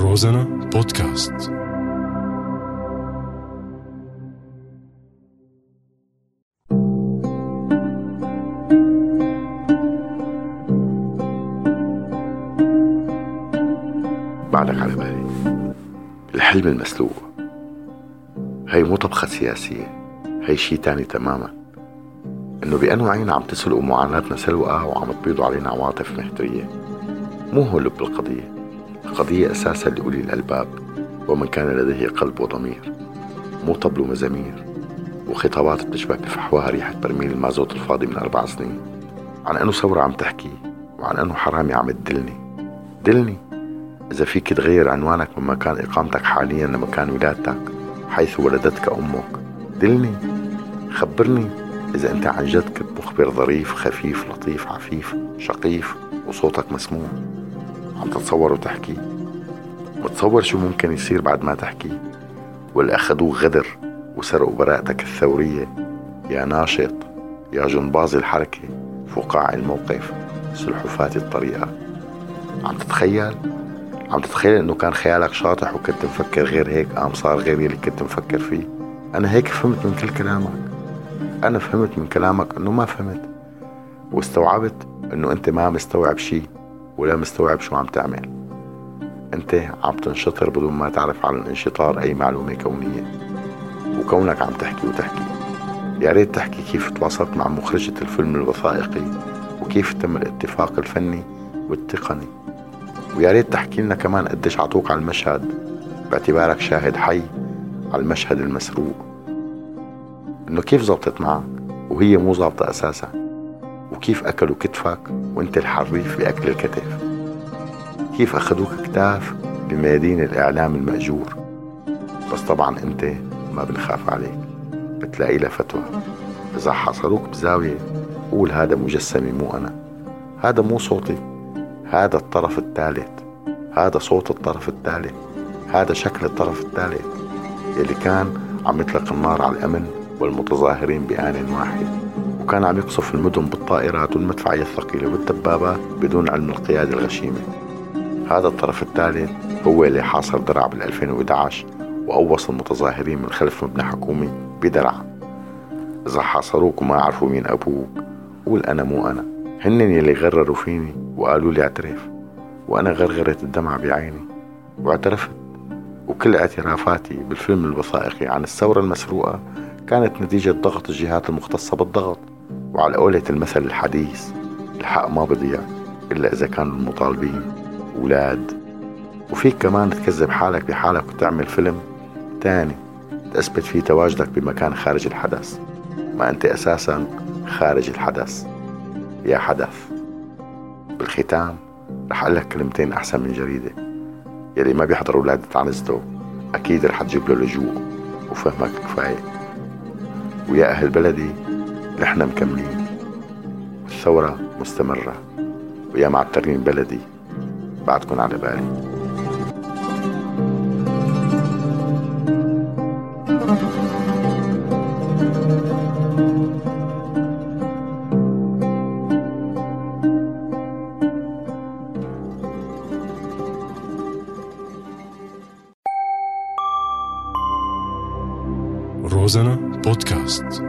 روزانا بودكاست. بعدك على بالي. الحلم المسلوق هي مو طبخة سياسية. هي شي تاني تماما. إنه بأنواعين عم تسلقوا معاناتنا سلوقة وعم تبيضوا علينا عواطف محترية مو هو لب القضية القضية أساسا لأولي الألباب ومن كان لديه قلب وضمير مو طبل ومزامير وخطابات بتشبه بفحواها ريحة برميل المازوت الفاضي من أربع سنين. عن أنه ثورة عم تحكي وعن أنه حرامي عم تدلني. دلني؟ إذا فيك تغير عنوانك من مكان إقامتك حاليا لمكان ولادتك حيث ولدتك أمك. دلني؟ خبرني إذا أنت عن جد كنت مخبر ظريف خفيف لطيف عفيف شقيف وصوتك مسموع. عم تتصور وتحكي؟ متصور شو ممكن يصير بعد ما تحكي؟ واللي أخدوه غدر وسرقوا براءتك الثورية. يا ناشط يا جنباز الحركة فقاع الموقف سلحفاة الطريقة. عم تتخيل؟ عم تتخيل إنه كان خيالك شاطح وكنت مفكر غير هيك؟ قام صار غير يلي كنت مفكر فيه؟ أنا هيك فهمت من كل كلامك. أنا فهمت من كلامك إنه ما فهمت. واستوعبت إنه أنت ما مستوعب شي. ولا مستوعب شو عم تعمل. أنت عم تنشطر بدون ما تعرف عن الانشطار أي معلومة كونية. وكونك عم تحكي وتحكي. يا ريت تحكي كيف تواصلت مع مخرجة الفيلم الوثائقي وكيف تم الاتفاق الفني والتقني. ويا ريت تحكي لنا كمان قديش عطوك على المشهد. باعتبارك شاهد حي على المشهد المسروق. إنه كيف زبطت معك؟ وهي مو ظابطة أساسا. وكيف أكلوا كتفك وأنت الحريف بأكل الكتف كيف أخذوك كتاف بميادين الإعلام المأجور؟ بس طبعا أنت ما بنخاف عليك. بتلاقي لها فتوى. إذا حصروك بزاوية قول هذا مجسمي مو أنا. هذا مو صوتي. هذا الطرف الثالث. هذا صوت الطرف الثالث. هذا شكل الطرف الثالث. اللي كان عم يطلق النار على الأمن والمتظاهرين بآن واحد. وكان عم يقصف المدن بالطائرات والمدفعية الثقيلة والدبابات بدون علم القيادة الغشيمة. هذا الطرف الثالث هو اللي حاصر درع بال 2011 وقوص المتظاهرين من خلف مبنى حكومي بدرع. إذا حاصروك وما عرفوا مين أبوك. قول أنا مو أنا. هن يلي غرروا فيني وقالوا لي اعترف وأنا غرغرت الدمع بعيني واعترفت. وكل اعترافاتي بالفيلم الوثائقي عن الثورة المسروقة كانت نتيجة ضغط الجهات المختصة بالضغط وعلى قولة المثل الحديث الحق ما بضيع إلا إذا كانوا المطالبين أولاد. وفيك كمان تكذب حالك بحالك وتعمل فيلم تاني تثبت فيه تواجدك بمكان خارج الحدث. ما أنت أساسا خارج الحدث. يا حدث. بالختام رح أقول لك كلمتين أحسن من جريدة. يلي ما بيحضر ولادة عنزته أكيد رح تجيب له لجوء وفهمك كفاية. ويا أهل بلدي نحن مكملين. والثورة مستمرة ويا معترين بلدي بعدكن على بالي. روزانا بودكاست